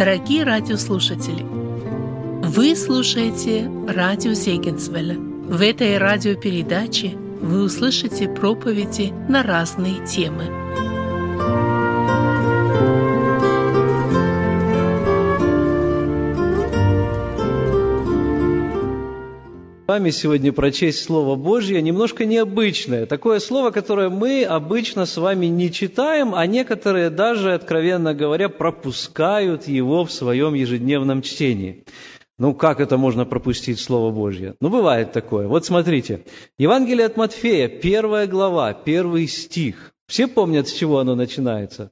Дорогие радиослушатели, вы слушаете радио Зегенсвелля. В этой радиопередаче вы услышите проповеди на разные темы. Вами сегодня прочесть Слово Божье, немножко необычное. Такое слово, которое мы обычно с вами не читаем, а некоторые даже, откровенно говоря, пропускают его в своем ежедневном чтении. Ну, как это можно пропустить Слово Божье? Ну, бывает такое. Вот смотрите. Евангелие от Матфея, первая глава, первый стих. Все помнят, с чего оно начинается?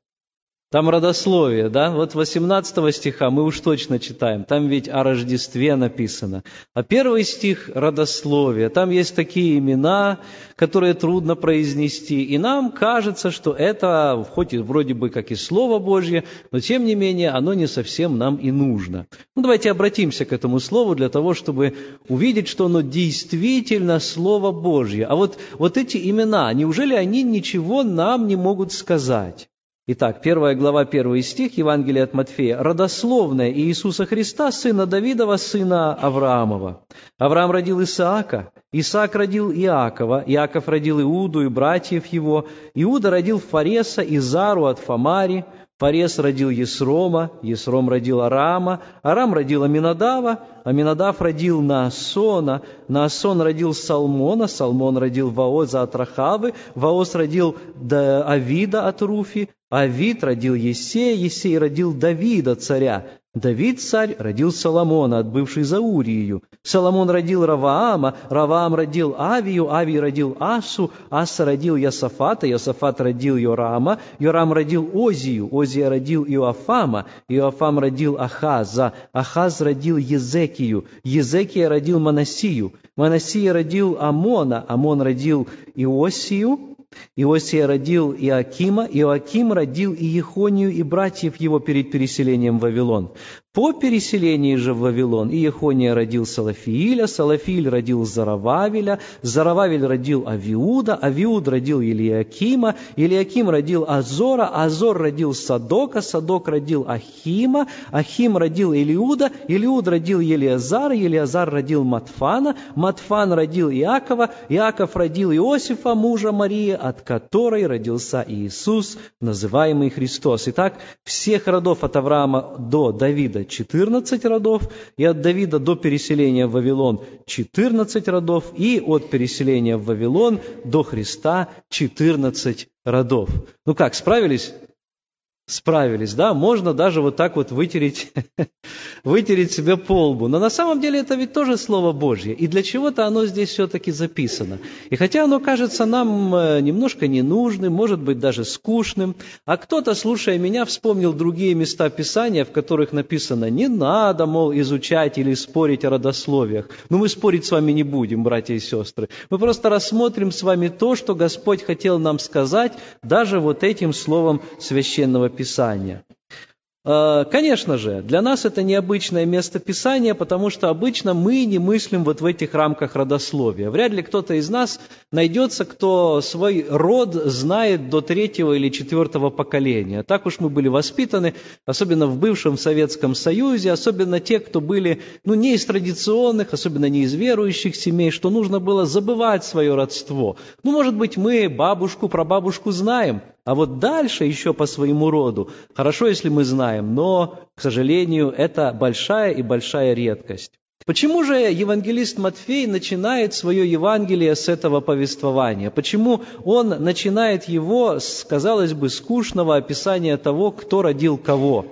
Там родословие, да? Вот 18 стиха мы уж точно читаем. Там ведь о Рождестве написано. А первый стих – родословие. Там есть такие имена, которые трудно произнести. И нам кажется, что это, хоть и вроде бы как и Слово Божье, но тем не менее оно не совсем нам и нужно. Ну, давайте обратимся к этому Слову для того, чтобы увидеть, что оно действительно Слово Божье. А вот, вот эти имена, неужели они ничего нам не могут сказать? Итак, первая глава, первый стих Евангелия от Матфея. «Родословная Иисуса Христа, сына Давидова, сына Авраамова. Авраам родил Исаака, Исаак родил Иакова, Иаков родил Иуду и братьев его, Иуда родил Фареса и Зару от Фамари, Фарес родил Есрома, Есром родил Арама, Арам родил Аминадава, Аминадав родил Наасона, Наасон родил Салмона, Салмон родил Ваоза от Рахавы, Ваоз родил Авида от Руфи, Авид родил Есея, Есей родил Давида, царя. Давид, царь, родил Соломона, отбывший за Урию. Соломон родил Раваама, Раваам родил Авию, Авий родил Асу, Аса родил Ясафата, Ясафат родил Йорама, Йорам родил Озию, Озия родил Иоафама, Иоафам родил Ахаза, Ахаз родил Езекию, Езекия родил Манасию, Манасия родил Амона, Амон родил Иосию, Иосия родил Иакима, Иоаким родил Иехонию и братьев его перед переселением в Вавилон. По переселении же в Вавилон Иехония родил Салафииля, Салафииль родил Зарававеля, Зарававель родил Авиуда, Авиуд родил Илиакима, Илиаким родил Азора, Азор родил Садока, Садок родил Ахима, Ахим родил Илиуда, Илиуд родил Елиазар, Елиазар родил Матфана, Матфан родил Иакова, Иаков родил Иосифа, мужа Марии, от которой родился Иисус, называемый Христос. Итак, всех родов от Авраама до Давида 14 родов, и от Давида до переселения в Вавилон 14 родов, и от переселения в Вавилон до Христа 14 родов. Ну как, справились? Справились, да, можно даже вот так вот вытереть, вытереть себе полбу. Но на самом деле это ведь тоже Слово Божье, и для чего-то оно здесь все-таки записано. И хотя оно кажется нам э, немножко ненужным, может быть даже скучным, а кто-то, слушая меня, вспомнил другие места Писания, в которых написано «не надо, мол, изучать или спорить о родословиях». Но мы спорить с вами не будем, братья и сестры. Мы просто рассмотрим с вами то, что Господь хотел нам сказать даже вот этим словом священного. Э, конечно же, для нас это необычное место Писания, потому что обычно мы не мыслим вот в этих рамках родословия. Вряд ли кто-то из нас найдется, кто свой род знает до третьего или четвертого поколения. Так уж мы были воспитаны, особенно в бывшем Советском Союзе, особенно те, кто были ну, не из традиционных, особенно не из верующих семей, что нужно было забывать свое родство. Ну, может быть, мы бабушку, прабабушку знаем, а вот дальше еще по своему роду, хорошо, если мы знаем, но, к сожалению, это большая и большая редкость. Почему же евангелист Матфей начинает свое Евангелие с этого повествования? Почему он начинает его с, казалось бы, скучного описания того, кто родил кого?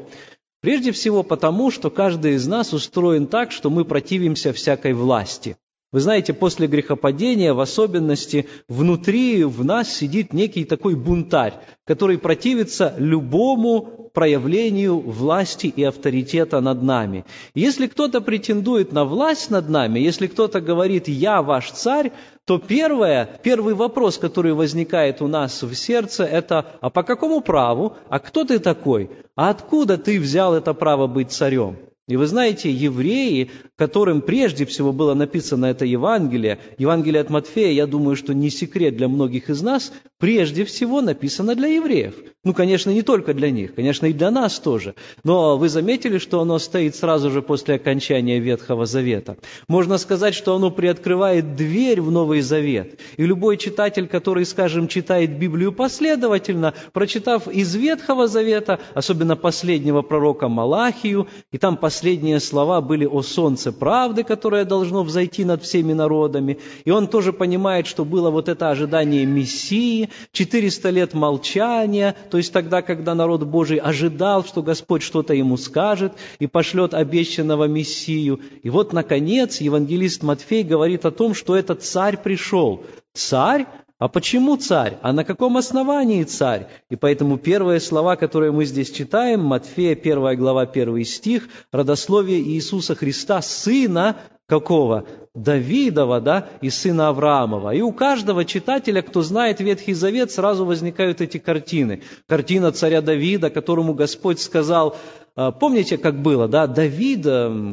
Прежде всего потому, что каждый из нас устроен так, что мы противимся всякой власти. Вы знаете, после грехопадения, в особенности внутри в нас сидит некий такой бунтарь, который противится любому проявлению власти и авторитета над нами. Если кто-то претендует на власть над нами, если кто-то говорит «я ваш царь», то первое, первый вопрос, который возникает у нас в сердце, это «а по какому праву? А кто ты такой? А откуда ты взял это право быть царем?» И вы знаете, евреи, которым прежде всего было написано это Евангелие, Евангелие от Матфея, я думаю, что не секрет для многих из нас, прежде всего написано для евреев. Ну, конечно, не только для них, конечно, и для нас тоже. Но вы заметили, что оно стоит сразу же после окончания Ветхого Завета? Можно сказать, что оно приоткрывает дверь в Новый Завет. И любой читатель, который, скажем, читает Библию последовательно, прочитав из Ветхого Завета, особенно последнего пророка Малахию, и там последние слова были о солнце правды, которое должно взойти над всеми народами, и он тоже понимает, что было вот это ожидание Мессии, 400 лет молчания, то есть тогда, когда народ Божий ожидал, что Господь что-то ему скажет и пошлет обещанного Мессию. И вот, наконец, евангелист Матфей говорит о том, что этот царь пришел. Царь, а почему царь? А на каком основании царь? И поэтому первые слова, которые мы здесь читаем, Матфея 1 глава 1 стих, родословие Иисуса Христа, сына какого? Давидова, да, и сына Авраамова. И у каждого читателя, кто знает Ветхий Завет, сразу возникают эти картины. Картина царя Давида, которому Господь сказал, а, помните, как было, да, Давид,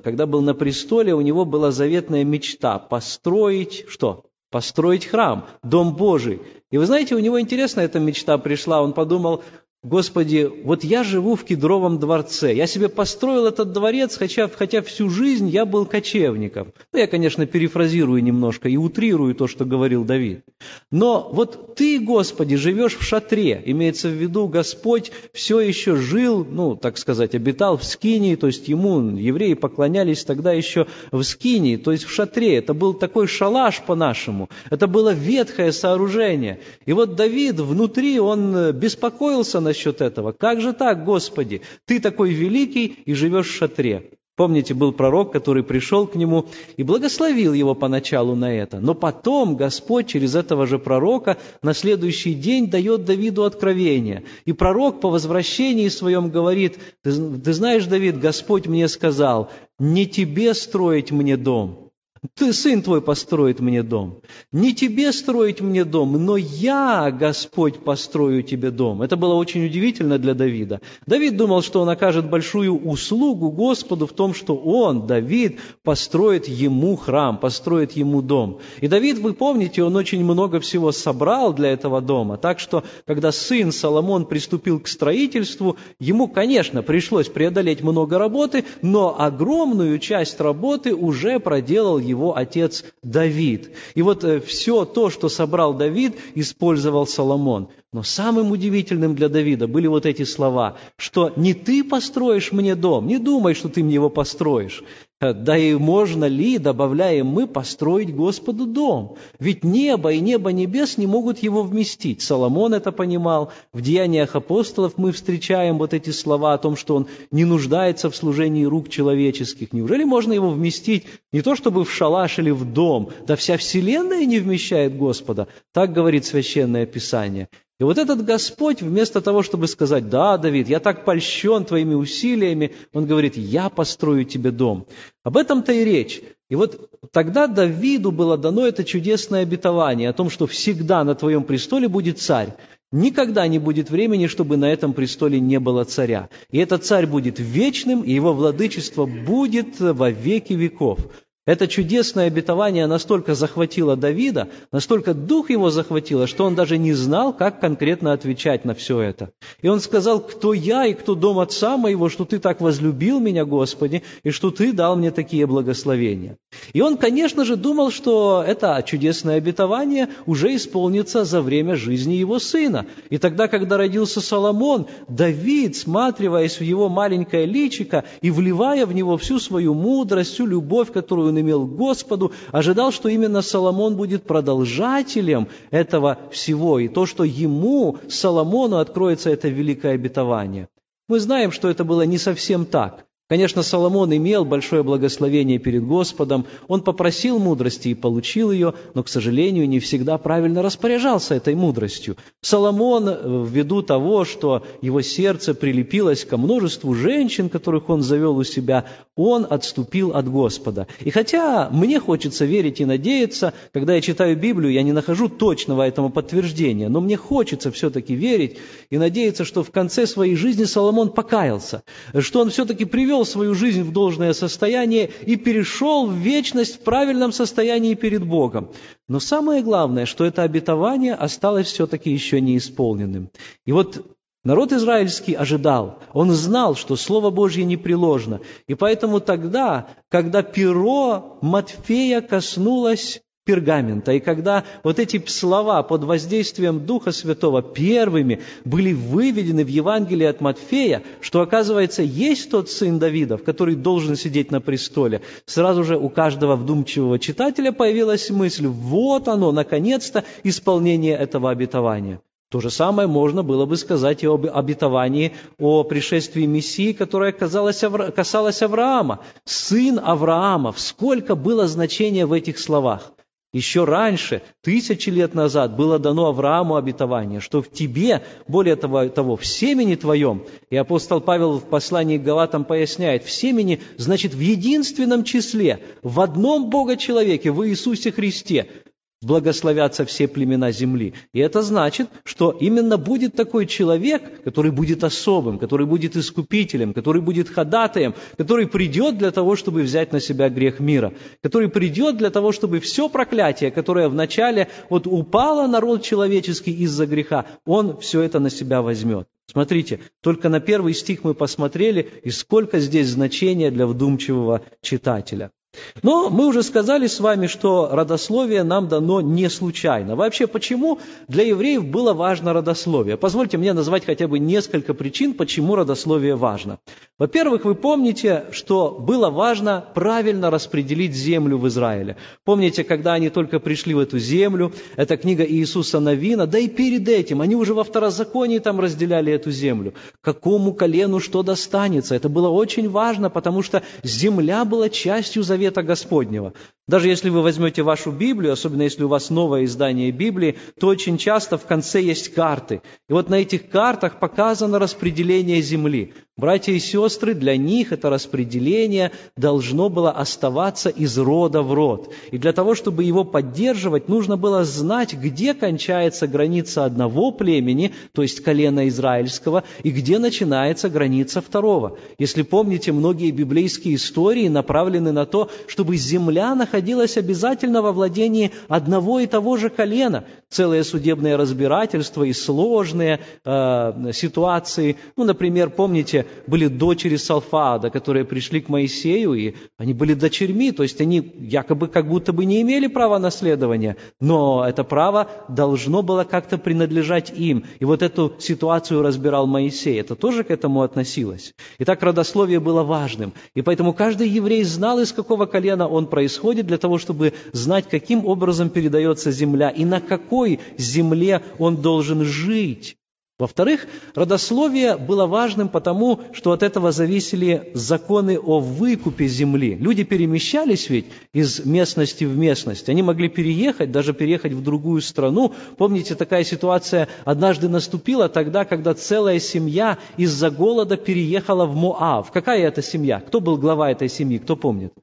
когда был на престоле, у него была заветная мечта построить, что? Построить храм, Дом Божий. И вы знаете, у него интересно эта мечта пришла, он подумал, Господи, вот я живу в кедровом дворце, я себе построил этот дворец, хотя, хотя всю жизнь я был кочевником. Ну, я, конечно, перефразирую немножко и утрирую то, что говорил Давид. Но вот ты, Господи, живешь в шатре, имеется в виду, Господь все еще жил, ну, так сказать, обитал в Скинии, то есть ему евреи поклонялись тогда еще в Скинии, то есть в шатре. Это был такой шалаш по-нашему, это было ветхое сооружение. И вот Давид внутри, он беспокоился насчет этого. Как же так, Господи? Ты такой великий и живешь в шатре. Помните, был пророк, который пришел к нему и благословил его поначалу на это. Но потом Господь через этого же пророка на следующий день дает Давиду откровение. И пророк по возвращении своем говорит, ты, ты знаешь, Давид, Господь мне сказал, не тебе строить мне дом, ты, сын твой, построит мне дом. Не тебе строить мне дом, но я, Господь, построю тебе дом. Это было очень удивительно для Давида. Давид думал, что он окажет большую услугу Господу в том, что он, Давид, построит ему храм, построит ему дом. И Давид, вы помните, он очень много всего собрал для этого дома. Так что, когда сын Соломон приступил к строительству, ему, конечно, пришлось преодолеть много работы, но огромную часть работы уже проделал его его отец Давид. И вот э, все то, что собрал Давид, использовал Соломон. Но самым удивительным для Давида были вот эти слова, что не ты построишь мне дом, не думай, что ты мне его построишь. Да и можно ли, добавляем мы, построить Господу дом? Ведь небо и небо небес не могут его вместить. Соломон это понимал. В деяниях апостолов мы встречаем вот эти слова о том, что он не нуждается в служении рук человеческих. Неужели можно его вместить не то чтобы в шалаш или в дом? Да вся вселенная не вмещает Господа. Так говорит Священное Писание. И вот этот Господь, вместо того, чтобы сказать, да, Давид, я так польщен твоими усилиями, он говорит, я построю тебе дом. Об этом-то и речь. И вот тогда Давиду было дано это чудесное обетование о том, что всегда на твоем престоле будет царь. Никогда не будет времени, чтобы на этом престоле не было царя. И этот царь будет вечным, и его владычество будет во веки веков. Это чудесное обетование настолько захватило Давида, настолько дух его захватило, что он даже не знал, как конкретно отвечать на все это. И он сказал, кто я и кто дом отца моего, что ты так возлюбил меня, Господи, и что ты дал мне такие благословения. И он, конечно же, думал, что это чудесное обетование уже исполнится за время жизни его сына. И тогда, когда родился Соломон, Давид, сматриваясь в его маленькое личико и вливая в него всю свою мудрость, всю любовь, которую он имел к Господу, ожидал, что именно Соломон будет продолжателем этого всего, и то, что ему, Соломону, откроется это великое обетование. Мы знаем, что это было не совсем так. Конечно, Соломон имел большое благословение перед Господом, он попросил мудрости и получил ее, но, к сожалению, не всегда правильно распоряжался этой мудростью. Соломон, э, ввиду того, что его сердце прилепилось ко множеству женщин, которых он завел у себя, он отступил от Господа. И хотя мне хочется верить и надеяться, когда я читаю Библию, я не нахожу точного этому подтверждения, но мне хочется все-таки верить и надеяться, что в конце своей жизни Соломон покаялся, что он все-таки привел привел свою жизнь в должное состояние и перешел в вечность в правильном состоянии перед Богом. Но самое главное, что это обетование осталось все-таки еще не исполненным. И вот Народ израильский ожидал, он знал, что Слово Божье непреложно. И поэтому тогда, когда перо Матфея коснулось пергамента, и когда вот эти слова под воздействием Духа Святого первыми были выведены в Евангелие от Матфея, что, оказывается, есть тот сын Давидов, который должен сидеть на престоле, сразу же у каждого вдумчивого читателя появилась мысль, вот оно, наконец-то, исполнение этого обетования. То же самое можно было бы сказать и об обетовании о пришествии Мессии, которое касалось Авраама. Сын Авраамов. Сколько было значения в этих словах? Еще раньше, тысячи лет назад, было дано Аврааму обетование, что в тебе, более того, того в семени твоем, и апостол Павел в послании к Галатам поясняет, в семени, значит, в единственном числе, в одном Бога человеке, в Иисусе Христе, благословятся все племена земли. И это значит, что именно будет такой человек, который будет особым, который будет искупителем, который будет ходатаем, который придет для того, чтобы взять на себя грех мира, который придет для того, чтобы все проклятие, которое вначале вот упало народ человеческий из-за греха, он все это на себя возьмет. Смотрите, только на первый стих мы посмотрели, и сколько здесь значения для вдумчивого читателя. Но мы уже сказали с вами, что родословие нам дано не случайно. Вообще, почему для евреев было важно родословие? Позвольте мне назвать хотя бы несколько причин, почему родословие важно. Во-первых, вы помните, что было важно правильно распределить землю в Израиле. Помните, когда они только пришли в эту землю, это книга Иисуса Новина, да и перед этим, они уже во второзаконии там разделяли эту землю. Какому колену что достанется? Это было очень важно, потому что земля была частью завета завета Господнего. Даже если вы возьмете вашу Библию, особенно если у вас новое издание Библии, то очень часто в конце есть карты. И вот на этих картах показано распределение земли. Братья и сестры, для них это распределение должно было оставаться из рода в род. И для того, чтобы его поддерживать, нужно было знать, где кончается граница одного племени, то есть колена израильского, и где начинается граница второго. Если помните, многие библейские истории направлены на то, чтобы земля находилась обязательно во владении одного и того же колена. Целые судебные разбирательства и сложные э, ситуации. Ну, например, помните, были дочери Салфаада, которые пришли к Моисею, и они были дочерьми, то есть они якобы как будто бы не имели права наследования, но это право должно было как-то принадлежать им. И вот эту ситуацию разбирал Моисей. Это тоже к этому относилось. Итак, родословие было важным. И поэтому каждый еврей знал, из какого колена он происходит, для того, чтобы знать, каким образом передается земля и на какой земле он должен жить. Во-вторых, родословие было важным потому, что от этого зависели законы о выкупе земли. Люди перемещались ведь из местности в местность. Они могли переехать, даже переехать в другую страну. Помните, такая ситуация однажды наступила тогда, когда целая семья из-за голода переехала в Моав. Какая это семья? Кто был глава этой семьи? Кто помнит?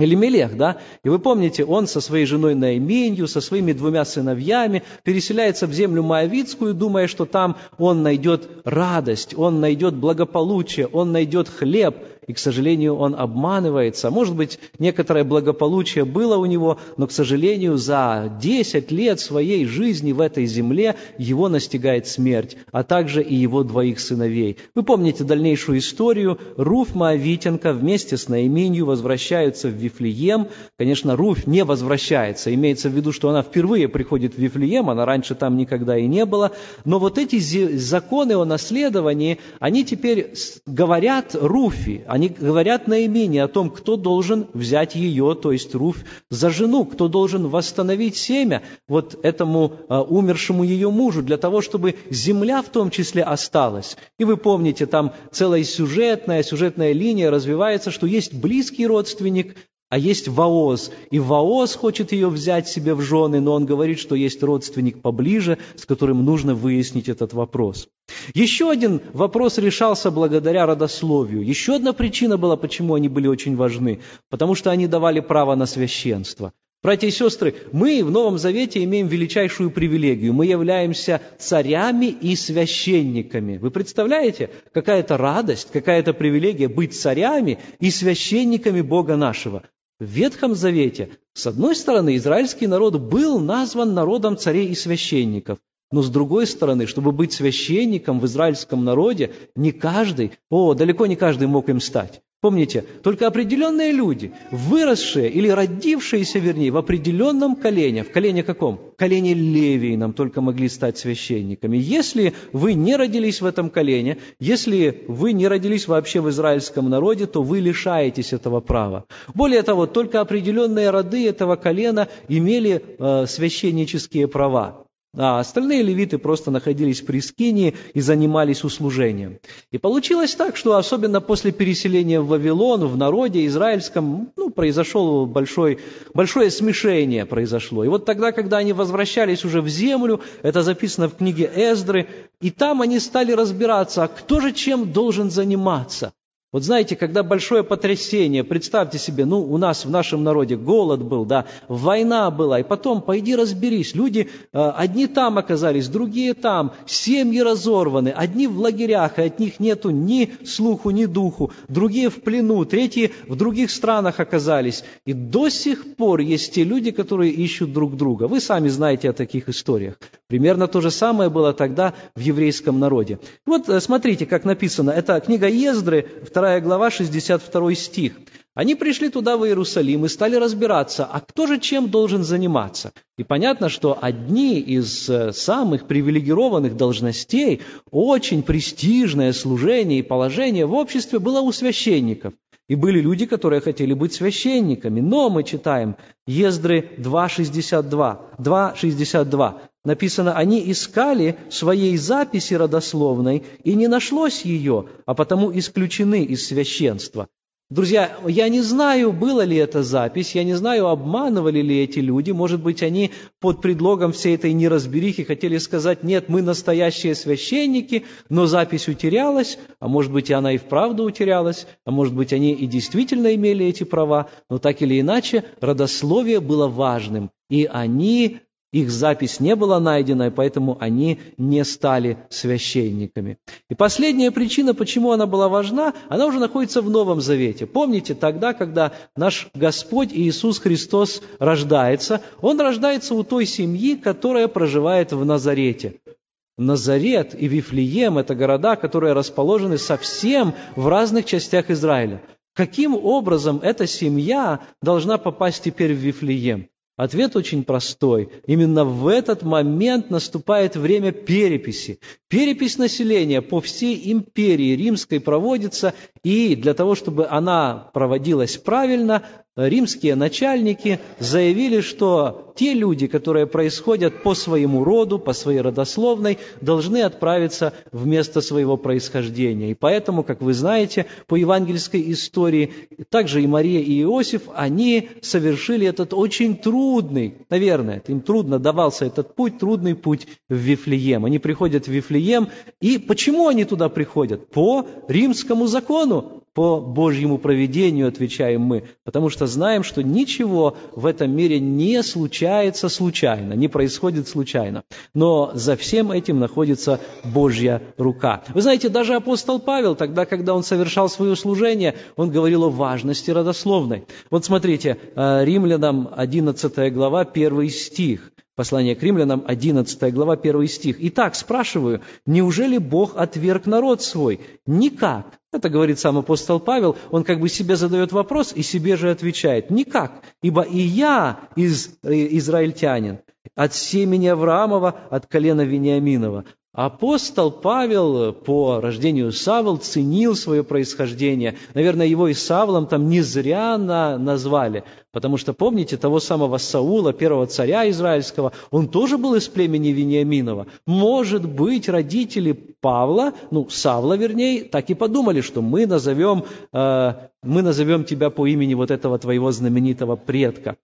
Элимелех, да? И вы помните, он со своей женой Наименью, со своими двумя сыновьями переселяется в землю Моавицкую, думая, что там он найдет радость, он найдет благополучие, он найдет хлеб, и, к сожалению, он обманывается. Может быть, некоторое благополучие было у него, но, к сожалению, за 10 лет своей жизни в этой земле его настигает смерть, а также и его двоих сыновей. Вы помните дальнейшую историю. Руф Моавитенко вместе с Наименью возвращаются в Вифлеем. Конечно, Руф не возвращается. Имеется в виду, что она впервые приходит в Вифлеем, она раньше там никогда и не была. Но вот эти законы о наследовании, они теперь говорят Руфи, они говорят наименее о том, кто должен взять ее, то есть Руфь, за жену, кто должен восстановить семя вот этому а, умершему ее мужу, для того, чтобы земля в том числе осталась. И вы помните, там целая сюжетная, сюжетная линия развивается, что есть близкий родственник, а есть Ваоз, и Ваоз хочет ее взять себе в жены, но он говорит, что есть родственник поближе, с которым нужно выяснить этот вопрос. Еще один вопрос решался благодаря родословию. Еще одна причина была, почему они были очень важны, потому что они давали право на священство. Братья и сестры, мы в Новом Завете имеем величайшую привилегию. Мы являемся царями и священниками. Вы представляете, какая это радость, какая это привилегия быть царями и священниками Бога нашего. В Ветхом Завете, с одной стороны, израильский народ был назван народом царей и священников. Но с другой стороны, чтобы быть священником в израильском народе, не каждый, о, далеко не каждый мог им стать. Помните, только определенные люди, выросшие или родившиеся, вернее, в определенном колене, в колене каком? В колене Левии нам только могли стать священниками. Если вы не родились в этом колене, если вы не родились вообще в израильском народе, то вы лишаетесь этого права. Более того, только определенные роды этого колена имели э, священнические права а остальные левиты просто находились при Скинии и занимались услужением. И получилось так, что особенно после переселения в Вавилон, в народе израильском, ну, произошло большой, большое смешение произошло. И вот тогда, когда они возвращались уже в землю, это записано в книге Эздры, и там они стали разбираться, а кто же чем должен заниматься. Вот знаете, когда большое потрясение, представьте себе, ну, у нас в нашем народе голод был, да, война была, и потом, пойди разберись, люди, э, одни там оказались, другие там, семьи разорваны, одни в лагерях, и от них нету ни слуху, ни духу, другие в плену, третьи в других странах оказались. И до сих пор есть те люди, которые ищут друг друга. Вы сами знаете о таких историях. Примерно то же самое было тогда в еврейском народе. Вот э, смотрите, как написано, это книга Ездры, 2 глава, 62 стих. Они пришли туда, в Иерусалим, и стали разбираться, а кто же чем должен заниматься. И понятно, что одни из э, самых привилегированных должностей, очень престижное служение и положение в обществе было у священников. И были люди, которые хотели быть священниками. Но мы читаем Ездры 2.62. 2.62 написано, они искали своей записи родословной, и не нашлось ее, а потому исключены из священства. Друзья, я не знаю, была ли это запись, я не знаю, обманывали ли эти люди. Может быть, они под предлогом всей этой неразберихи хотели сказать, нет, мы настоящие священники, но запись утерялась, а может быть, она и вправду утерялась, а может быть, они и действительно имели эти права, но так или иначе, родословие было важным, и они их запись не была найдена, и поэтому они не стали священниками. И последняя причина, почему она была важна, она уже находится в Новом Завете. Помните, тогда, когда наш Господь Иисус Христос рождается, Он рождается у той семьи, которая проживает в Назарете. Назарет и Вифлеем – это города, которые расположены совсем в разных частях Израиля. Каким образом эта семья должна попасть теперь в Вифлеем? Ответ очень простой. Именно в этот момент наступает время переписи. Перепись населения по всей империи римской проводится, и для того, чтобы она проводилась правильно, римские начальники заявили, что те люди, которые происходят по своему роду, по своей родословной, должны отправиться в место своего происхождения. И поэтому, как вы знаете, по евангельской истории, также и Мария, и Иосиф, они совершили этот очень трудный, наверное, им трудно давался этот путь, трудный путь в Вифлеем. Они приходят в Вифлеем, и почему они туда приходят? По римскому закону по Божьему проведению, отвечаем мы, потому что знаем, что ничего в этом мире не случается случайно, не происходит случайно. Но за всем этим находится Божья рука. Вы знаете, даже апостол Павел, тогда, когда он совершал свое служение, он говорил о важности родословной. Вот смотрите, э, Римлянам 11 глава, 1 стих. Послание к римлянам, 11 глава, 1 стих. «Итак, спрашиваю, неужели Бог отверг народ свой? Никак. Это говорит сам апостол Павел, он как бы себе задает вопрос и себе же отвечает. Никак, ибо и я из, э, израильтянин, от семени Авраамова, от колена Вениаминова. Апостол Павел по рождению Савл ценил свое происхождение. Наверное, его и Савлом там не зря на, назвали, потому что, помните, того самого Саула, первого царя израильского, он тоже был из племени Вениаминова. Может быть, родители Павла, ну, Савла вернее, так и подумали, что мы назовем, э, мы назовем тебя по имени вот этого твоего знаменитого предка.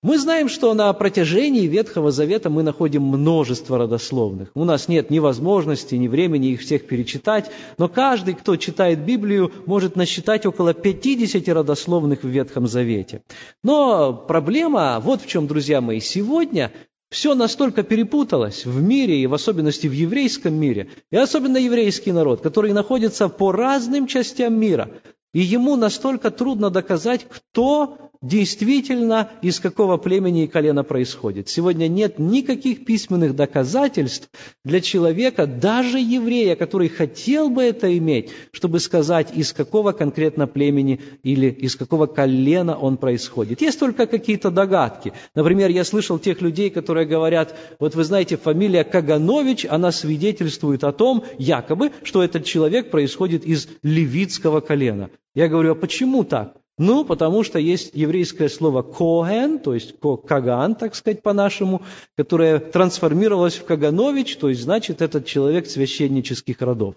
Мы знаем, что на протяжении Ветхого Завета мы находим множество родословных. У нас нет ни возможности, ни времени их всех перечитать, но каждый, кто читает Библию, может насчитать около 50 родословных в Ветхом Завете. Но проблема, вот в чем, друзья мои, сегодня все настолько перепуталось в мире, и в особенности в еврейском мире, и особенно еврейский народ, который находится по разным частям мира, и ему настолько трудно доказать, кто действительно из какого племени и колена происходит. Сегодня нет никаких письменных доказательств для человека, даже еврея, который хотел бы это иметь, чтобы сказать, из какого конкретно племени или из какого колена он происходит. Есть только какие-то догадки. Например, я слышал тех людей, которые говорят, вот вы знаете, фамилия Каганович, она свидетельствует о том, якобы, что этот человек происходит из левитского колена. Я говорю, а почему так? Ну, потому что есть еврейское слово «коэн», то есть «каган», так сказать, по-нашему, которое трансформировалось в «каганович», то есть, значит, этот человек священнических родов.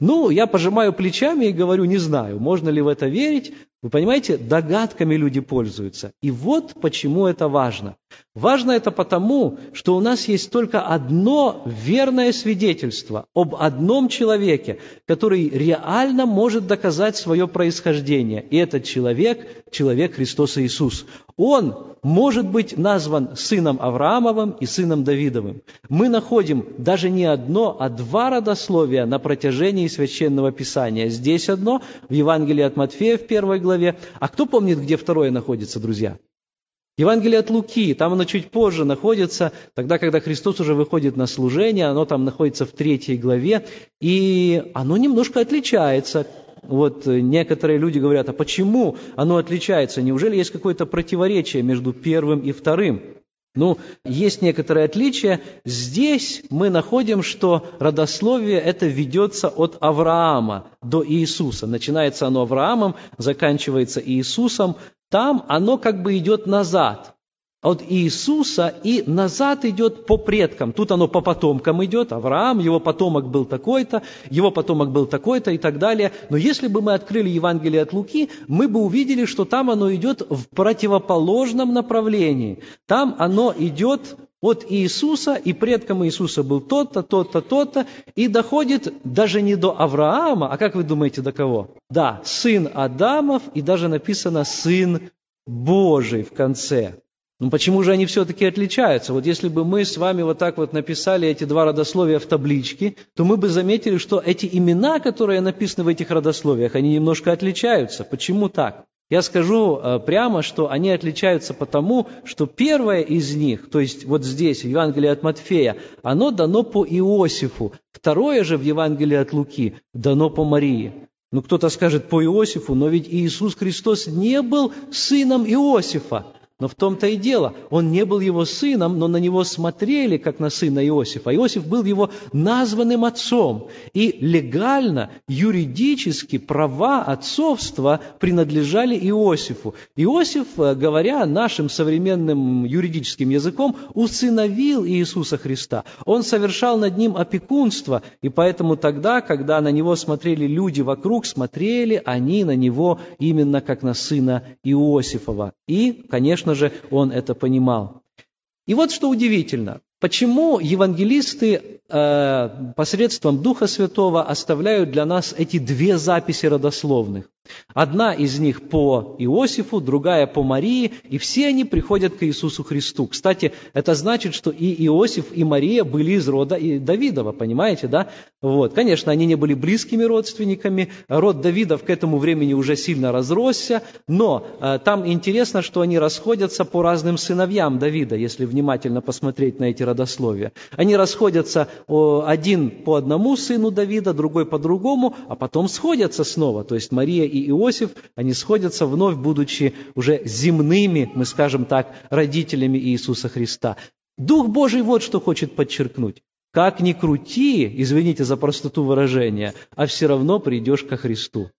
Ну, я пожимаю плечами и говорю, не знаю, можно ли в это верить. Вы понимаете, догадками люди пользуются. И вот почему это важно. Важно это потому, что у нас есть только одно верное свидетельство об одном человеке, который реально может доказать свое происхождение. И этот человек – человек Христос Иисус. Он может быть назван сыном Авраамовым и сыном Давидовым. Мы находим даже не одно, а два родословия на протяжении Священного Писания. Здесь одно, в Евангелии от Матфея в первой главе. А кто помнит, где второе находится, друзья? Евангелие от Луки, там оно чуть позже находится, тогда, когда Христос уже выходит на служение, оно там находится в третьей главе, и оно немножко отличается. Вот некоторые люди говорят, а почему оно отличается? Неужели есть какое-то противоречие между первым и вторым? Ну, есть некоторые отличия. Здесь мы находим, что родословие это ведется от Авраама до Иисуса. Начинается оно Авраамом, заканчивается Иисусом. Там оно как бы идет назад от Иисуса и назад идет по предкам. Тут оно по потомкам идет. Авраам, его потомок был такой-то, его потомок был такой-то и так далее. Но если бы мы открыли Евангелие от Луки, мы бы увидели, что там оно идет в противоположном направлении. Там оно идет от Иисуса, и предком Иисуса был тот-то, тот-то, тот-то, и доходит даже не до Авраама, а как вы думаете, до кого? Да, сын Адамов, и даже написано сын Божий в конце. Ну почему же они все-таки отличаются? Вот если бы мы с вами вот так вот написали эти два родословия в табличке, то мы бы заметили, что эти имена, которые написаны в этих родословиях, они немножко отличаются. Почему так? Я скажу э, прямо, что они отличаются потому, что первое из них, то есть вот здесь, в Евангелии от Матфея, оно дано по Иосифу, второе же в Евангелии от Луки дано по Марии. Ну, кто-то скажет по Иосифу, но ведь Иисус Христос не был сыном Иосифа. Но в том-то и дело, он не был его сыном, но на него смотрели, как на сына Иосифа. Иосиф был его названным отцом. И легально, юридически права отцовства принадлежали Иосифу. Иосиф, э, говоря нашим современным юридическим языком, усыновил Иисуса Христа. Он совершал над ним опекунство, и поэтому тогда, когда на него смотрели люди вокруг, смотрели они на него именно как на сына Иосифова. И, конечно, конечно же, он это понимал. И вот что удивительно. Почему евангелисты посредством Духа Святого оставляют для нас эти две записи родословных? Одна из них по Иосифу, другая по Марии, и все они приходят к Иисусу Христу. Кстати, это значит, что и Иосиф, и Мария были из рода Давидова, понимаете, да? Вот. Конечно, они не были близкими родственниками, род Давидов к этому времени уже сильно разросся, но э, там интересно, что они расходятся по разным сыновьям Давида, если внимательно посмотреть на эти родословия. Они расходятся один по одному сыну Давида, другой по другому, а потом сходятся снова, то есть Мария и Иосиф, они сходятся вновь, будучи уже земными, мы скажем так, родителями Иисуса Христа. Дух Божий вот что хочет подчеркнуть. Как ни крути, извините за простоту выражения, а все равно придешь ко Христу.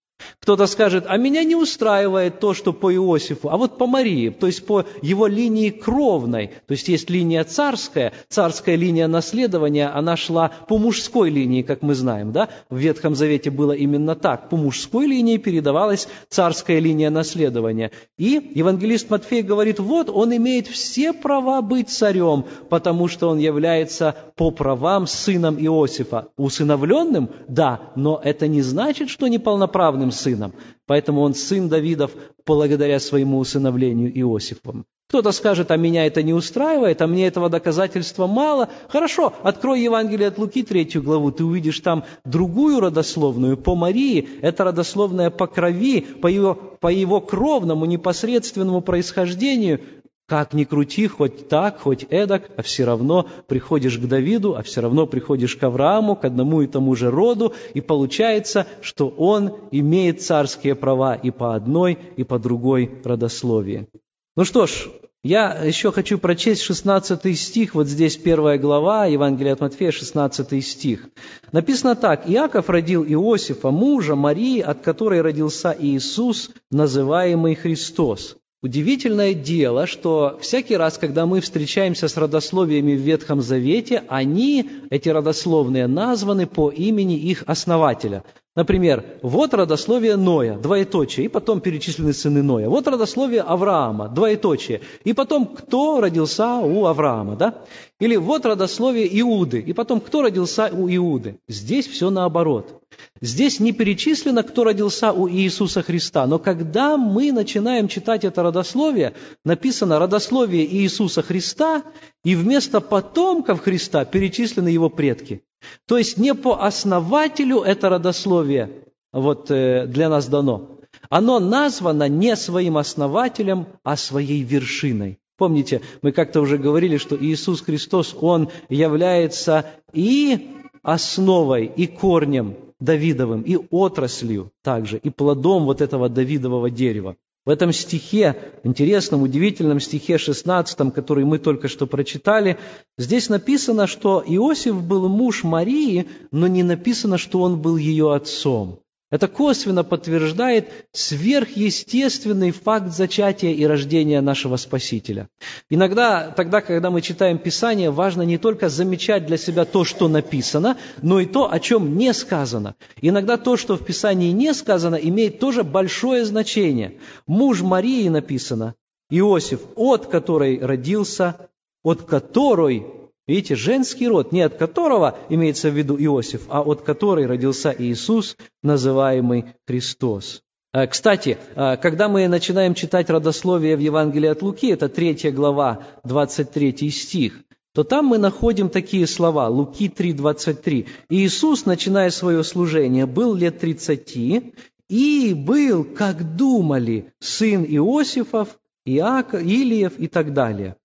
Кто-то скажет, а меня не устраивает то, что по Иосифу, а вот по Марии, то есть по его линии кровной. То есть есть линия царская, царская линия наследования, она шла по мужской линии, как мы знаем. Да? В Ветхом Завете было именно так. По мужской линии передавалась царская линия наследования. И евангелист Матфей говорит, вот он имеет все права быть царем, потому что он является по правам сыном Иосифа. Усыновленным? Да, но это не значит, что неполноправным называем сыном. Поэтому он сын Давидов благодаря своему усыновлению Иосифом. Кто-то скажет, а меня это не устраивает, а мне этого доказательства мало. Хорошо, открой Евангелие от Луки, третью главу, ты увидишь там другую родословную по Марии. Это родословная по крови, по его, по его кровному, непосредственному происхождению. Как ни крути, хоть так, хоть эдак, а все равно приходишь к Давиду, а все равно приходишь к Аврааму, к одному и тому же роду, и получается, что он имеет царские права и по одной, и по другой родословии. Ну что ж, я еще хочу прочесть 16 стих, вот здесь первая глава, Евангелия от Матфея, 16 стих. Написано так, «Иаков родил Иосифа, мужа Марии, от которой родился Иисус, называемый Христос». Удивительное дело, что всякий раз, когда мы встречаемся с родословиями в Ветхом Завете, они, эти родословные, названы по имени их основателя. Например, вот родословие Ноя, двоеточие, и потом перечислены сыны Ноя. Вот родословие Авраама, двоеточие, и потом кто родился у Авраама, да? Или вот родословие Иуды, и потом кто родился у Иуды. Здесь все наоборот. Здесь не перечислено, кто родился у Иисуса Христа, но когда мы начинаем читать это родословие, написано родословие Иисуса Христа, и вместо потомков Христа перечислены его предки. То есть не по основателю это родословие вот, э, для нас дано. Оно названо не своим основателем, а своей вершиной. Помните, мы как-то уже говорили, что Иисус Христос, Он является и основой, и корнем Давидовым, и отраслью также, и плодом вот этого Давидового дерева. В этом стихе, интересном, удивительном стихе 16, который мы только что прочитали, здесь написано, что Иосиф был муж Марии, но не написано, что он был ее отцом. Это косвенно подтверждает сверхъестественный факт зачатия и рождения нашего Спасителя. Иногда, тогда, когда мы читаем Писание, важно не только замечать для себя то, что написано, но и то, о чем не сказано. Иногда то, что в Писании не сказано, имеет тоже большое значение. Муж Марии написано, Иосиф, от которой родился, от которой Видите, женский род, не от которого имеется в виду Иосиф, а от которой родился Иисус, называемый Христос. Э, кстати, э, когда мы начинаем читать родословие в Евангелии от Луки, это 3 глава, 23 стих, то там мы находим такие слова, Луки 3:23. «Иисус, начиная свое служение, был лет 30, и был, как думали, сын Иосифов, Иаков, Илиев и так далее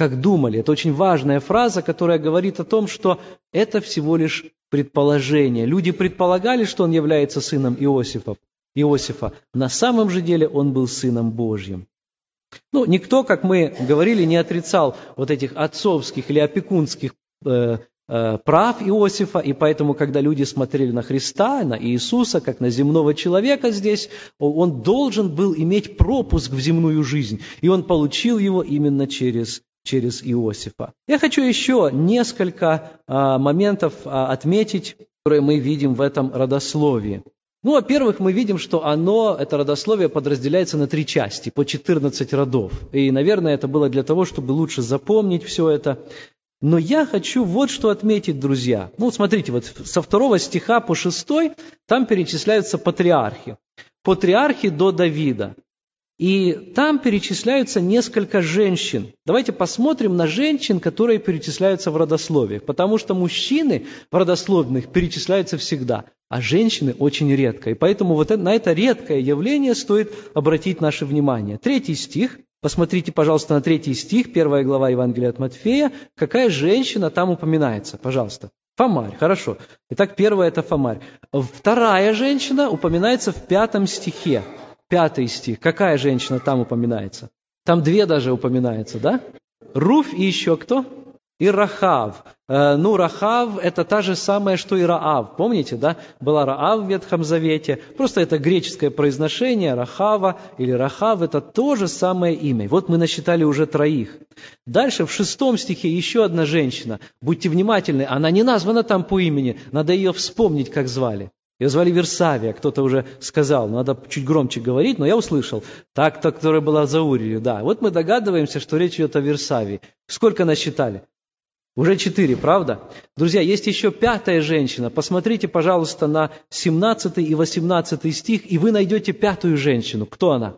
как думали. Это очень важная фраза, которая говорит о том, что это всего лишь предположение. Люди предполагали, что он является сыном Иосифа. Иосифа. На самом же деле он был сыном Божьим. Ну, никто, как мы говорили, не отрицал вот этих отцовских или опекунских э, э, прав Иосифа, и поэтому, когда люди смотрели на Христа, на Иисуса, как на земного человека здесь, он должен был иметь пропуск в земную жизнь, и он получил его именно через через Иосифа. Я хочу еще несколько а, моментов а, отметить, которые мы видим в этом родословии. Ну, во-первых, мы видим, что оно, это родословие подразделяется на три части, по 14 родов. И, наверное, это было для того, чтобы лучше запомнить все это. Но я хочу вот что отметить, друзья. Ну, смотрите, вот со второго стиха по шестой там перечисляются патриархи. Патриархи до Давида. И там перечисляются несколько женщин. Давайте посмотрим на женщин, которые перечисляются в родословиях, потому что мужчины в родословных перечисляются всегда, а женщины очень редко. И поэтому вот на это редкое явление стоит обратить наше внимание. Третий стих. Посмотрите, пожалуйста, на третий стих, первая глава Евангелия от Матфея. Какая женщина там упоминается? Пожалуйста. Фомарь, хорошо. Итак, первая – это Фомарь. Вторая женщина упоминается в пятом стихе пятый стих. Какая женщина там упоминается? Там две даже упоминается, да? Руф и еще кто? И Рахав. Э, ну, Рахав – это та же самая, что и Раав. Помните, да? Была Раав в Ветхом Завете. Просто это греческое произношение Рахава или Рахав – это то же самое имя. Вот мы насчитали уже троих. Дальше в шестом стихе еще одна женщина. Будьте внимательны, она не названа там по имени, надо ее вспомнить, как звали. Ее звали Версавия, кто-то уже сказал, надо чуть громче говорить, но я услышал. Так-то, которая была за Урию, да. Вот мы догадываемся, что речь идет о Версавии. Сколько насчитали? Уже четыре, правда? Друзья, есть еще пятая женщина. Посмотрите, пожалуйста, на 17 и 18 стих, и вы найдете пятую женщину. Кто она?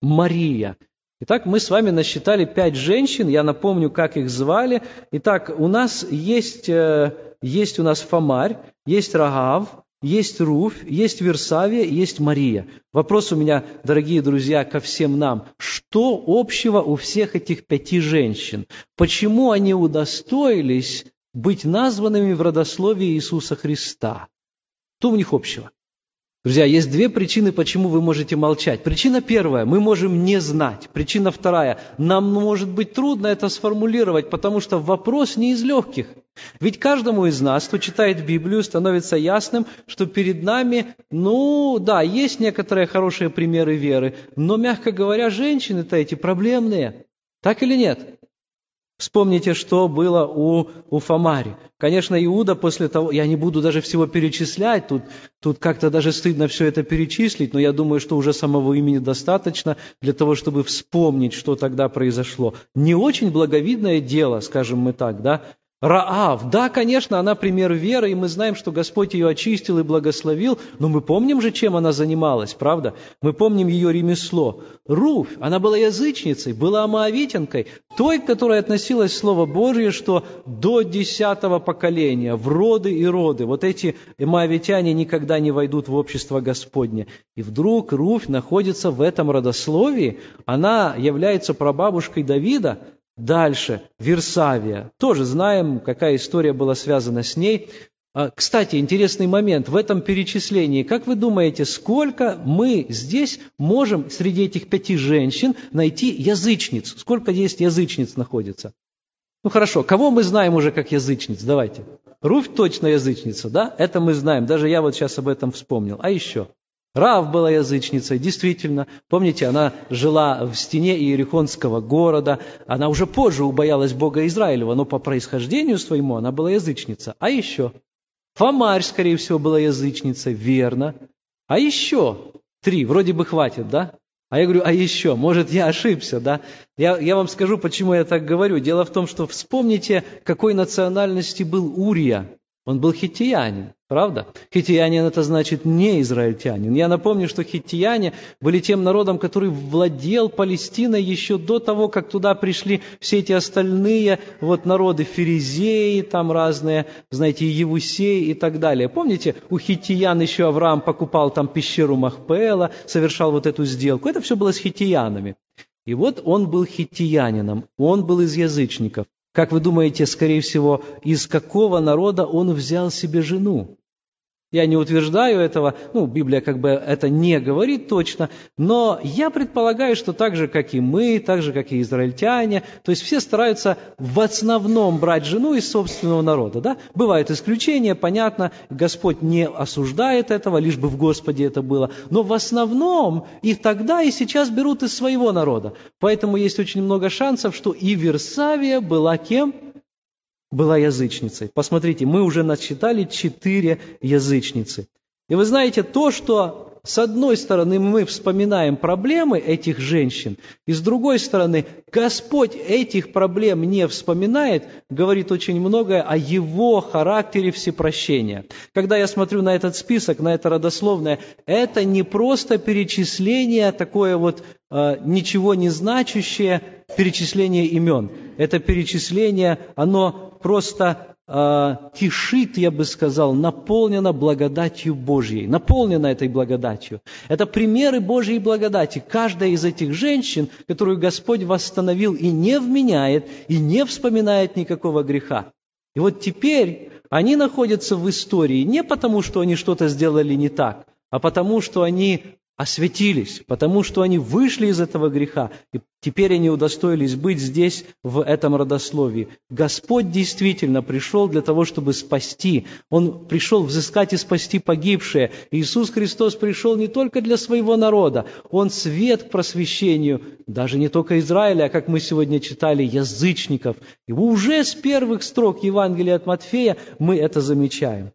Мария. Итак, мы с вами насчитали пять женщин, я напомню, как их звали. Итак, у нас есть, э, есть у нас Фомарь, есть Рагав, есть Руфь, есть Версавия, есть Мария. Вопрос у меня, дорогие друзья, ко всем нам. Что общего у всех этих пяти женщин? Почему они удостоились быть названными в родословии Иисуса Христа? Что у них общего? Друзья, есть две причины, почему вы можете молчать. Причина первая – мы можем не знать. Причина вторая – нам может быть трудно это сформулировать, потому что вопрос не из легких. Ведь каждому из нас, кто читает Библию, становится ясным, что перед нами, ну да, есть некоторые хорошие примеры веры, но, мягко говоря, женщины-то эти проблемные. Так или нет? Вспомните, что было у, у Фомари. Конечно, Иуда после того, я не буду даже всего перечислять, тут, тут как-то даже стыдно все это перечислить, но я думаю, что уже самого имени достаточно для того, чтобы вспомнить, что тогда произошло. Не очень благовидное дело, скажем мы так, да, Раав, да, конечно, она пример веры, и мы знаем, что Господь ее очистил и благословил, но мы помним же, чем она занималась, правда? Мы помним ее ремесло. Руфь, она была язычницей, была моавитянкой, той, к которой относилось Слово Божье, что до десятого поколения, в роды и роды, вот эти моавитяне никогда не войдут в общество Господне. И вдруг Руфь находится в этом родословии, она является прабабушкой Давида, Дальше, Версавия. Тоже знаем, какая история была связана с ней. А, кстати, интересный момент. В этом перечислении, как вы думаете, сколько мы здесь можем среди этих пяти женщин найти язычниц? Сколько есть язычниц находится? Ну хорошо, кого мы знаем уже как язычниц? Давайте. Руфь точно язычница, да? Это мы знаем. Даже я вот сейчас об этом вспомнил. А еще? Рав была язычницей, действительно. Помните, она жила в стене Иерихонского города. Она уже позже убоялась Бога Израилева, но по происхождению своему она была язычница. А еще? Фомарь, скорее всего, была язычницей, верно. А еще? Три, вроде бы хватит, да? А я говорю, а еще, может, я ошибся, да? Я, я вам скажу, почему я так говорю. Дело в том, что вспомните, какой национальности был Урия. Он был хитиянин, правда? Хитиянин – это значит не израильтянин. Я напомню, что хитияне были тем народом, который владел Палестиной еще до того, как туда пришли все эти остальные вот народы, ферезеи там разные, знаете, Евусей и так далее. Помните, у хитиян еще Авраам покупал там пещеру Махпела, совершал вот эту сделку. Это все было с хитиянами. И вот он был хитиянином, он был из язычников. Как вы думаете, скорее всего, из какого народа он взял себе жену? Я не утверждаю этого, ну, Библия как бы это не говорит точно, но я предполагаю, что так же, как и мы, так же, как и израильтяне, то есть все стараются в основном брать жену из собственного народа. Да? Бывают исключения, понятно, Господь не осуждает этого, лишь бы в Господе это было, но в основном и тогда, и сейчас берут из своего народа. Поэтому есть очень много шансов, что и Версавия была кем? Была язычницей. Посмотрите, мы уже насчитали четыре язычницы. И вы знаете, то, что с одной стороны мы вспоминаем проблемы этих женщин, и с другой стороны Господь этих проблем не вспоминает, говорит очень многое о Его характере всепрощения. Когда я смотрю на этот список, на это родословное, это не просто перечисление, такое вот э, ничего не значащее перечисление имен. Это перечисление, оно просто кишит, я бы сказал, наполнена благодатью Божьей, наполнена этой благодатью. Это примеры Божьей благодати. Каждая из этих женщин, которую Господь восстановил и не вменяет, и не вспоминает никакого греха. И вот теперь они находятся в истории не потому, что они что-то сделали не так, а потому, что они осветились, потому что они вышли из этого греха, и теперь они удостоились быть здесь, в этом родословии. Господь действительно пришел для того, чтобы спасти. Он пришел взыскать и спасти погибшие. Иисус Христос пришел не только для своего народа, Он свет к просвещению, даже не только Израиля, а как мы сегодня читали, язычников. И уже с первых строк Евангелия от Матфея мы это замечаем.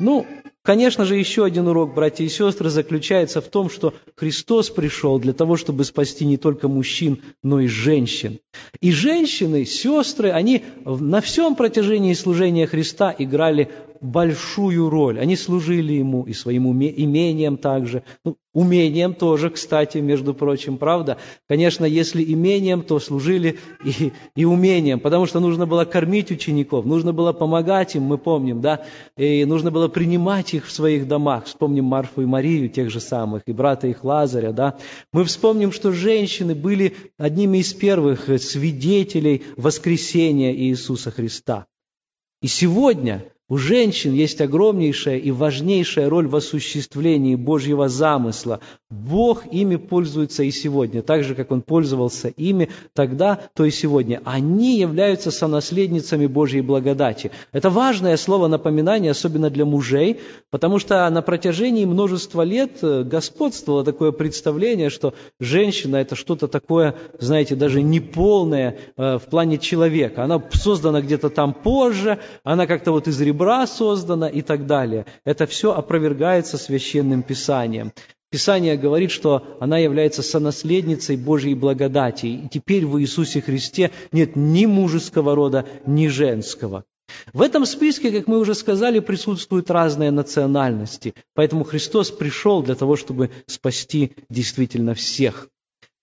Ну, конечно же, еще один урок, братья и сестры, заключается в том, что Христос пришел для того, чтобы спасти не только мужчин, но и женщин. И женщины, сестры, они на всем протяжении служения Христа играли большую роль. Они служили ему и своим имением также. Ну, умением тоже, кстати, между прочим, правда? Конечно, если имением, то служили и, и умением, потому что нужно было кормить учеников, нужно было помогать им, мы помним, да? И нужно было принимать их в своих домах. Вспомним Марфу и Марию, тех же самых, и брата их Лазаря, да? Мы вспомним, что женщины были одними из первых свидетелей воскресения Иисуса Христа. И сегодня у женщин есть огромнейшая и важнейшая роль в осуществлении Божьего замысла. Бог ими пользуется и сегодня, так же, как Он пользовался ими тогда, то и сегодня. Они являются сонаследницами Божьей благодати. Это важное слово напоминание, особенно для мужей, потому что на протяжении множества лет э, господствовало такое представление, что женщина – это что-то такое, знаете, даже неполное э, в плане человека. Она создана где-то там позже, она как-то вот из ребра создана и так далее. Это все опровергается священным писанием. Писание говорит, что она является сонаследницей Божьей благодати. И теперь в Иисусе Христе нет ни мужеского рода, ни женского. В этом списке, как мы уже сказали, присутствуют разные национальности. Поэтому Христос пришел для того, чтобы спасти действительно всех.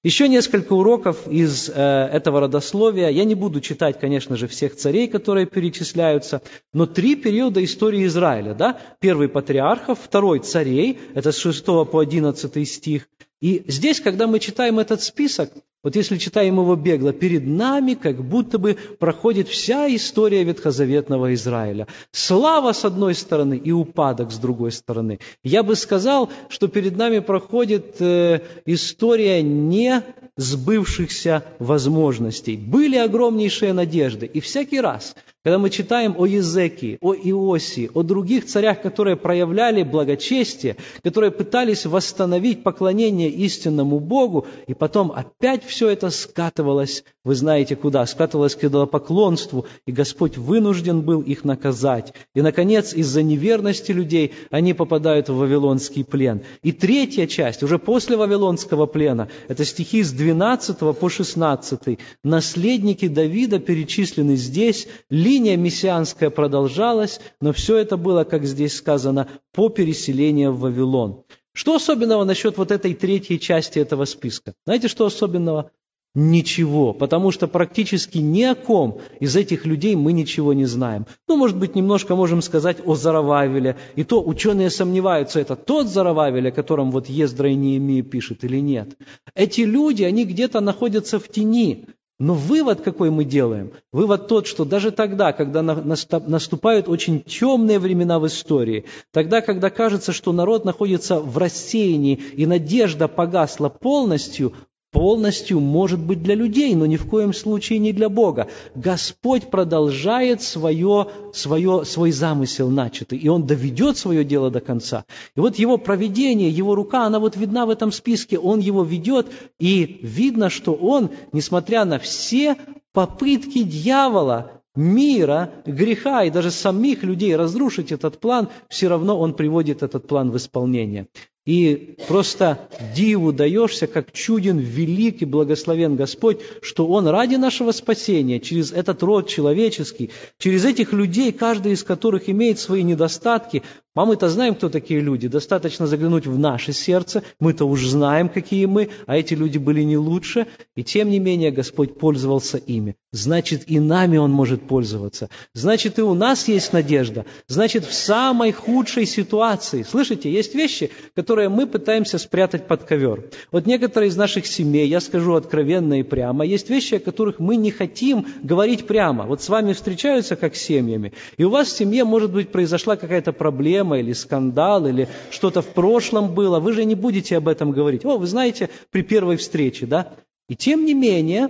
Еще несколько уроков из э, этого родословия. Я не буду читать, конечно же, всех царей, которые перечисляются, но три периода истории Израиля. Да? Первый патриархов, второй царей, это с 6 по 11 стих. И здесь, когда мы читаем этот список, вот если читаем его бегло, перед нами как будто бы проходит вся история ветхозаветного Израиля. Слава с одной стороны и упадок с другой стороны. Я бы сказал, что перед нами проходит э, история не сбывшихся возможностей. Были огромнейшие надежды. И всякий раз, когда мы читаем о Езекии, о Иосии, о других царях, которые проявляли благочестие, которые пытались восстановить поклонение истинному Богу, и потом опять все это скатывалось, вы знаете куда, скатывалось к идолопоклонству, и Господь вынужден был их наказать. И, наконец, из-за неверности людей они попадают в Вавилонский плен. И третья часть, уже после Вавилонского плена, это стихи с 12 по 16. Наследники Давида перечислены здесь, линия мессианская продолжалась, но все это было, как здесь сказано, по переселению в Вавилон. Что особенного насчет вот этой третьей части этого списка? Знаете, что особенного? Ничего, потому что практически ни о ком из этих людей мы ничего не знаем. Ну, может быть, немножко можем сказать о Зарававеле, и то ученые сомневаются, это тот Зарававель, о котором вот Ездра и Неемия пишет или нет. Эти люди, они где-то находятся в тени, но вывод какой мы делаем? Вывод тот, что даже тогда, когда наступают очень темные времена в истории, тогда, когда кажется, что народ находится в рассеянии и надежда погасла полностью, полностью может быть для людей, но ни в коем случае не для Бога. Господь продолжает свое, свое, свой замысел начатый, и Он доведет свое дело до конца. И вот Его проведение, Его рука, она вот видна в этом списке, Он его ведет, и видно, что Он, несмотря на все попытки дьявола, мира, греха и даже самих людей разрушить этот план, все равно он приводит этот план в исполнение. И просто диву даешься, как чуден, велик и благословен Господь, что Он ради нашего спасения, через этот род человеческий, через этих людей, каждый из которых имеет свои недостатки, а мы-то знаем, кто такие люди. Достаточно заглянуть в наше сердце. Мы-то уж знаем, какие мы, а эти люди были не лучше. И тем не менее Господь пользовался ими. Значит, и нами Он может пользоваться. Значит, и у нас есть надежда. Значит, в самой худшей ситуации. Слышите, есть вещи, которые мы пытаемся спрятать под ковер. Вот некоторые из наших семей, я скажу откровенно и прямо, есть вещи, о которых мы не хотим говорить прямо. Вот с вами встречаются как с семьями. И у вас в семье, может быть, произошла какая-то проблема, проблема или скандал, или что-то в прошлом было, вы же не будете об этом говорить. О, вы знаете, при первой встрече, да? И тем не менее,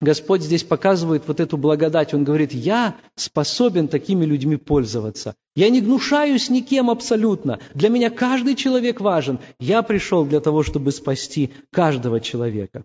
Господь здесь показывает вот эту благодать. Он говорит, я способен такими людьми пользоваться. Я не гнушаюсь никем абсолютно. Для меня каждый человек важен. Я пришел для того, чтобы спасти каждого человека.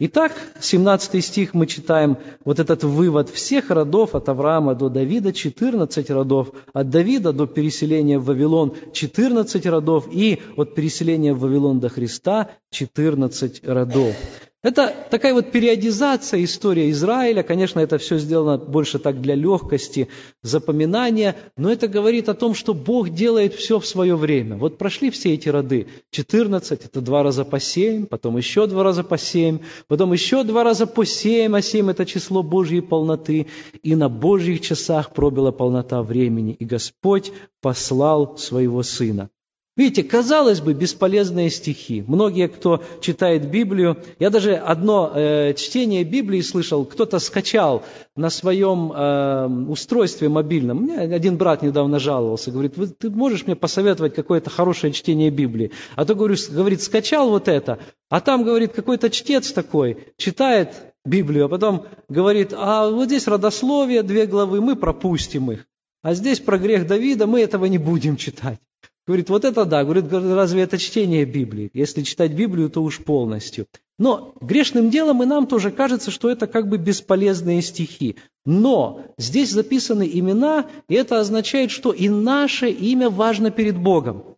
Итак, 17 стих мы читаем вот этот вывод всех родов от Авраама до Давида, 14 родов, от Давида до переселения в Вавилон 14 родов и от переселения в Вавилон до Христа 14 родов. Это такая вот периодизация истории Израиля. Конечно, это все сделано больше так для легкости, запоминания, но это говорит о том, что Бог делает все в свое время. Вот прошли все эти роды. 14 – это два раза по семь, потом еще два раза по семь, потом еще два раза по семь, а семь – это число Божьей полноты. И на Божьих часах пробила полнота времени, и Господь послал своего Сына. Видите, казалось бы, бесполезные стихи. Многие, кто читает Библию, я даже одно э, чтение Библии слышал, кто-то скачал на своем э, устройстве мобильном. Мне один брат недавно жаловался, говорит, ты можешь мне посоветовать какое-то хорошее чтение Библии? А то, говорю, говорит, скачал вот это, а там, говорит, какой-то чтец такой, читает Библию, а потом говорит, а вот здесь родословие, две главы, мы пропустим их. А здесь про грех Давида мы этого не будем читать. Говорит, вот это да. Говорит, разве это чтение Библии? Если читать Библию, то уж полностью. Но грешным делом и нам тоже кажется, что это как бы бесполезные стихи. Но здесь записаны имена, и это означает, что и наше имя важно перед Богом.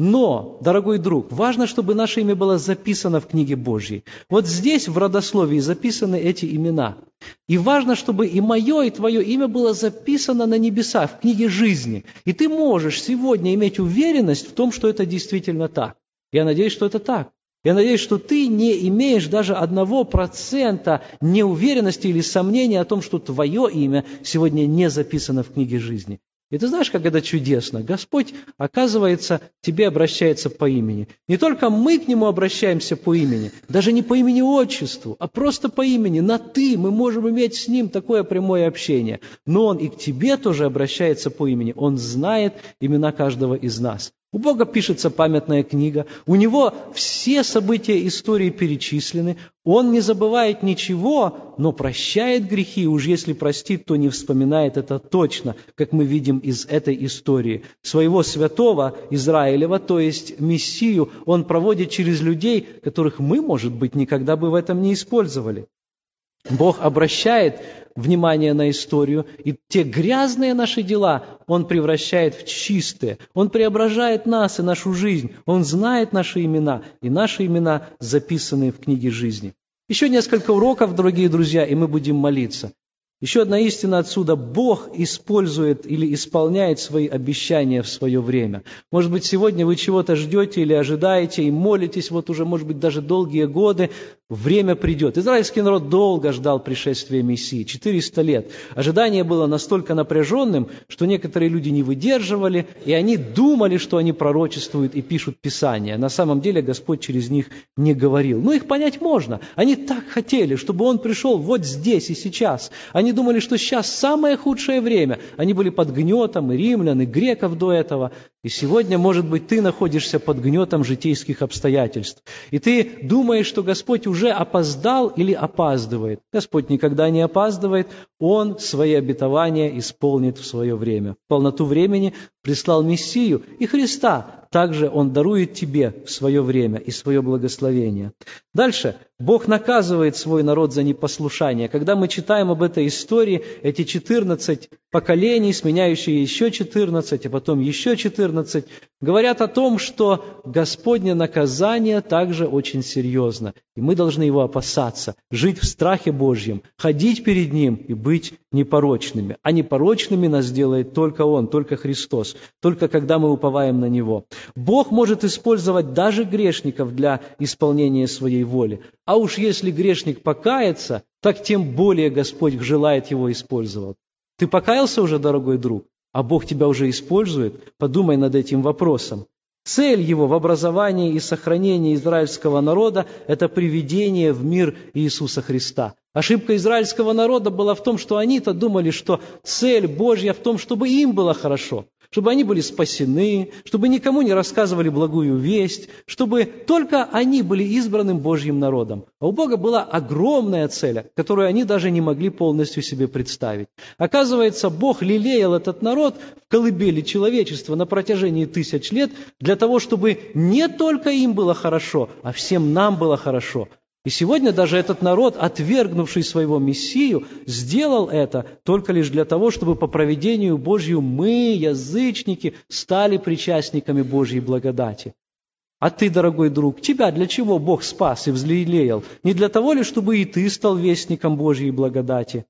Но, дорогой друг, важно, чтобы наше имя было записано в книге Божьей. Вот здесь в родословии записаны эти имена. И важно, чтобы и мое, и твое имя было записано на небесах, в книге жизни. И ты можешь сегодня иметь уверенность в том, что это действительно так. Я надеюсь, что это так. Я надеюсь, что ты не имеешь даже одного процента неуверенности или сомнения о том, что твое имя сегодня не записано в книге жизни. И ты знаешь, как это чудесно. Господь, оказывается, тебе обращается по имени. Не только мы к Нему обращаемся по имени, даже не по имени-отчеству, а просто по имени. На «ты» мы можем иметь с Ним такое прямое общение. Но Он и к тебе тоже обращается по имени. Он знает имена каждого из нас. У Бога пишется памятная книга, у Него все события истории перечислены, Он не забывает ничего, но прощает грехи, уж если простит, то не вспоминает это точно, как мы видим из этой истории. Своего святого Израилева, то есть Мессию, Он проводит через людей, которых мы, может быть, никогда бы в этом не использовали. Бог обращает внимание на историю, и те грязные наши дела Он превращает в чистые. Он преображает нас и нашу жизнь. Он знает наши имена, и наши имена записаны в книге жизни. Еще несколько уроков, дорогие друзья, и мы будем молиться. Еще одна истина отсюда. Бог использует или исполняет свои обещания в свое время. Может быть, сегодня вы чего-то ждете или ожидаете и молитесь, вот уже, может быть, даже долгие годы, время придет. Израильский народ долго ждал пришествия Мессии, 400 лет. Ожидание было настолько напряженным, что некоторые люди не выдерживали, и они думали, что они пророчествуют и пишут Писание. На самом деле Господь через них не говорил. Но их понять можно. Они так хотели, чтобы Он пришел вот здесь и сейчас. Они думали, что сейчас самое худшее время. Они были под гнетом и римлян, и греков до этого. И сегодня, может быть, ты находишься под гнетом житейских обстоятельств. И ты думаешь, что Господь уже опоздал или опаздывает. Господь никогда не опаздывает. Он свои обетования исполнит в свое время. В полноту времени прислал Мессию и Христа. Также Он дарует тебе в свое время и свое благословение. Дальше. Бог наказывает свой народ за непослушание. Когда мы читаем об этой истории, эти 14 поколений, сменяющие еще 14, а потом еще 14, говорят о том, что Господне наказание также очень серьезно. И мы должны его опасаться, жить в страхе Божьем, ходить перед Ним и быть непорочными. А непорочными нас делает только Он, только Христос, только когда мы уповаем на Него. Бог может использовать даже грешников для исполнения своей воли. А уж если грешник покается, так тем более Господь желает его использовать. Ты покаялся уже, дорогой друг? А Бог тебя уже использует? Подумай над этим вопросом. Цель его в образовании и сохранении израильского народа – это приведение в мир Иисуса Христа. Ошибка израильского народа была в том, что они-то думали, что цель Божья в том, чтобы им было хорошо чтобы они были спасены, чтобы никому не рассказывали благую весть, чтобы только они были избранным Божьим народом. А у Бога была огромная цель, которую они даже не могли полностью себе представить. Оказывается, Бог лелеял этот народ в колыбели человечества на протяжении тысяч лет для того, чтобы не только им было хорошо, а всем нам было хорошо. И сегодня даже этот народ, отвергнувший своего Мессию, сделал это только лишь для того, чтобы по проведению Божью мы, язычники, стали причастниками Божьей благодати. А ты, дорогой друг, тебя для чего Бог спас и взлелеял? Не для того ли, чтобы и ты стал вестником Божьей благодати?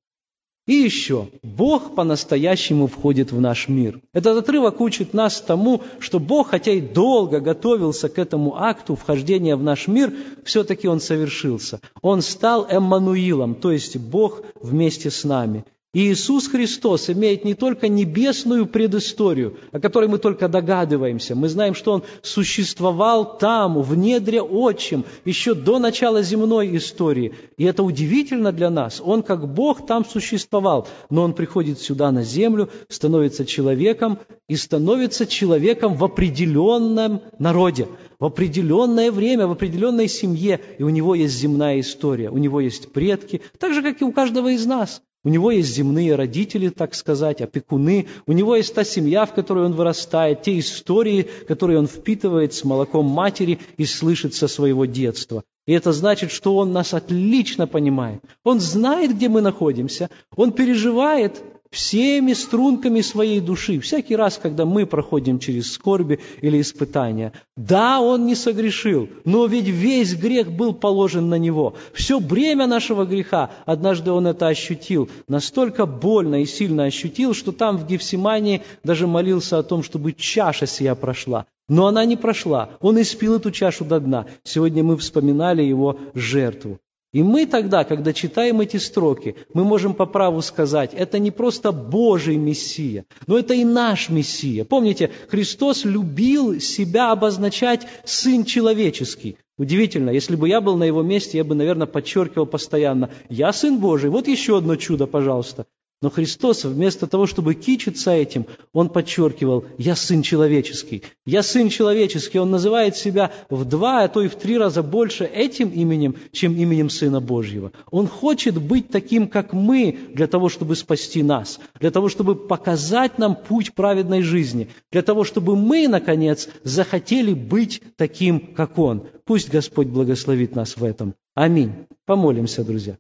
И еще, Бог по-настоящему входит в наш мир. Этот отрывок учит нас тому, что Бог, хотя и долго готовился к этому акту вхождения в наш мир, все-таки Он совершился. Он стал Эммануилом, то есть Бог вместе с нами – Иисус Христос имеет не только небесную предысторию, о которой мы только догадываемся. Мы знаем, что Он существовал там, в недре отчим, еще до начала земной истории. И это удивительно для нас. Он как Бог там существовал, но Он приходит сюда на землю, становится человеком и становится человеком в определенном народе, в определенное время, в определенной семье. И у Него есть земная история, у Него есть предки, так же, как и у каждого из нас – у него есть земные родители, так сказать, опекуны. У него есть та семья, в которой он вырастает, те истории, которые он впитывает с молоком матери и слышит со своего детства. И это значит, что он нас отлично понимает. Он знает, где мы находимся. Он переживает всеми струнками своей души, всякий раз, когда мы проходим через скорби или испытания. Да, он не согрешил, но ведь весь грех был положен на него. Все бремя нашего греха, однажды он это ощутил, настолько больно и сильно ощутил, что там в Гефсимании даже молился о том, чтобы чаша сия прошла. Но она не прошла. Он испил эту чашу до дна. Сегодня мы вспоминали его жертву. И мы тогда, когда читаем эти строки, мы можем по праву сказать, это не просто Божий Мессия, но это и наш Мессия. Помните, Христос любил себя обозначать Сын Человеческий. Удивительно, если бы я был на его месте, я бы, наверное, подчеркивал постоянно, я Сын Божий, вот еще одно чудо, пожалуйста. Но Христос, вместо того, чтобы кичиться этим, Он подчеркивал, «Я Сын Человеческий». «Я Сын Человеческий». Он называет себя в два, а то и в три раза больше этим именем, чем именем Сына Божьего. Он хочет быть таким, как мы, для того, чтобы спасти нас, для того, чтобы показать нам путь праведной жизни, для того, чтобы мы, наконец, захотели быть таким, как Он. Пусть Господь благословит нас в этом. Аминь. Помолимся, друзья.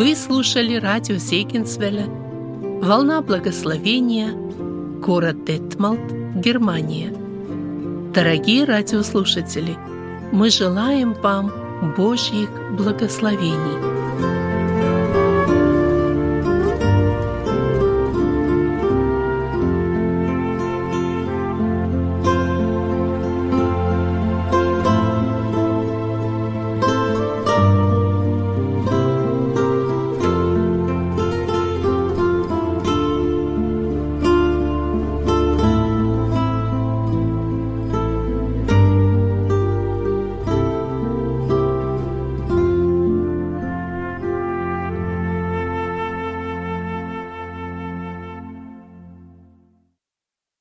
Вы слушали радио Зейгенсвелля «Волна благословения», город Детмалт, Германия. Дорогие радиослушатели, мы желаем вам Божьих благословений –